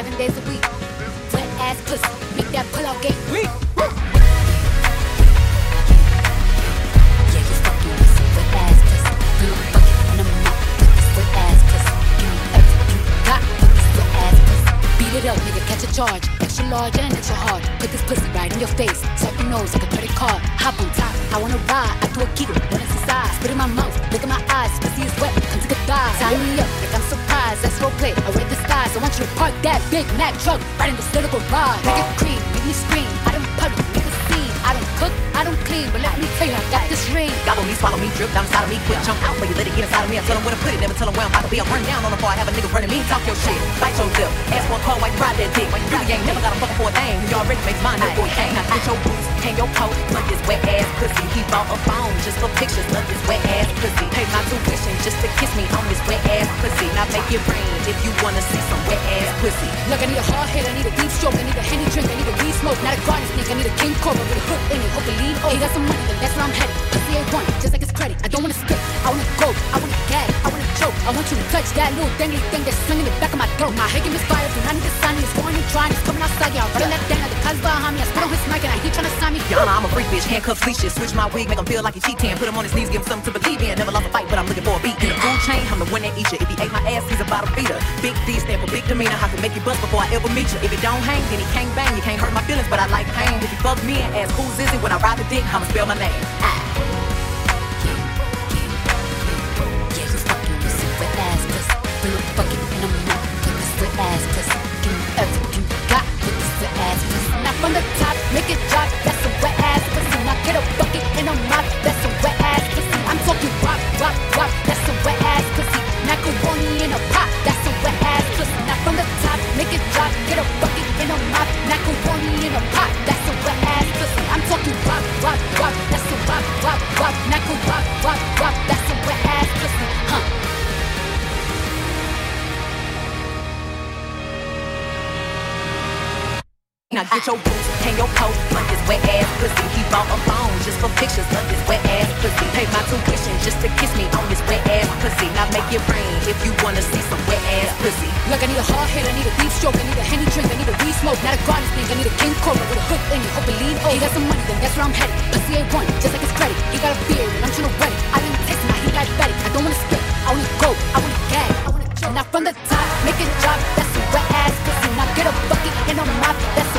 seven days a week. Wet ass pussy, make that pull out game weak. Yeah, you fucking with wet ass pussy. Fill a bucket in a mouth with ass pussy. Give me everything you got wet ass pussy. Beat it up, nigga, catch a charge. Extra large and extra hard. Put this pussy right in your face. Swipe your nose like a credit card. Hop on top, I wanna ride. I do a giggle when inside. Spit in my mouth, look at my eyes. Pussy is wet, come take a dive. Sign me up, like I'm surprised. That's roleplay. I wear disguise. I want you to park that big Mac truck right in the center garage. Make it cream, make me scream. I don't puddle, make a scene. I don't cook, I don't clean, but let me tell you, I got this ring. Gobble me, swallow me, drip down inside of me, quick jump out, but you let it get inside of me. I tell them where to put it, never tell them where I'm about to be. I'm running down on the bar, have a nigga running me, talk your shit, bite your lip, ask for a call while you ride that dick. When you really ain't never got a fucking for a thing, you already makes mine, no boy. Now get your boots, hang your coat, look this wet ass pussy. He bought a phone just for pictures of this wet ass pussy. Pay my tuition just to kiss me on this wet ass pussy. Now make it rain if you wanna see some wet ass pussy. Look, I need a hard hit, I need a deep stroke, I need a henny drink, I need a weed smoke, not a garden snake, I need a king cobra with a hook in it, hope it lean. Oh, he got some money, then that's where I'm headed. Pussy ain't one, just like his credit. I don't wanna skip, I wanna go, I wanna gag, I wanna choke. I want you to touch that little dangly thing that's swinging the back of my throat. My hickey misfires, and I need the sign, it's going and trying, it's coming outside, yeah, I'm running that down, the cuz behind me, I Yana, I'm a freak bitch, handcuffs, leashes, switch my wig, make him feel like he cheating. Put him on his knees, give him something to believe in. Never lost a fight, but I'm looking for a beat. In the food chain, I'm the one that eat you. If he ate my ass, he's a bottom feeder. Big D stand for big demeanor, I can make you bust before I ever meet you. If it don't hang, then he can't bang. You can't hurt my feelings, but I like pain. If you fuck me and ask who's is it when I ride the dick, I'ma spell my name. Ah. Yeah, you fucking Now get your boots, hang your coat, but this wet ass pussy. He bought a phone just for pictures of this wet ass pussy. Pay my tuition just to kiss me on this wet ass pussy. Now make it rain if you wanna see some wet ass pussy. Look, I need a hard hit, I need a deep stroke, I need a henny drink, I need a weed smoke, not a garden thing, I need a king cobra with a hook in it, hope it lean over. He got some money, then that's where I'm headed. Pussy ain't one, just like his credit. He got a beard, and I'm tryna wet it. I didn't text my he like Betty. I don't wanna stay, I wanna go, I wanna gag, I wanna choke. Now from the top, make it drop, that's a wet ass pussy. Now get a bucket and a mop, that's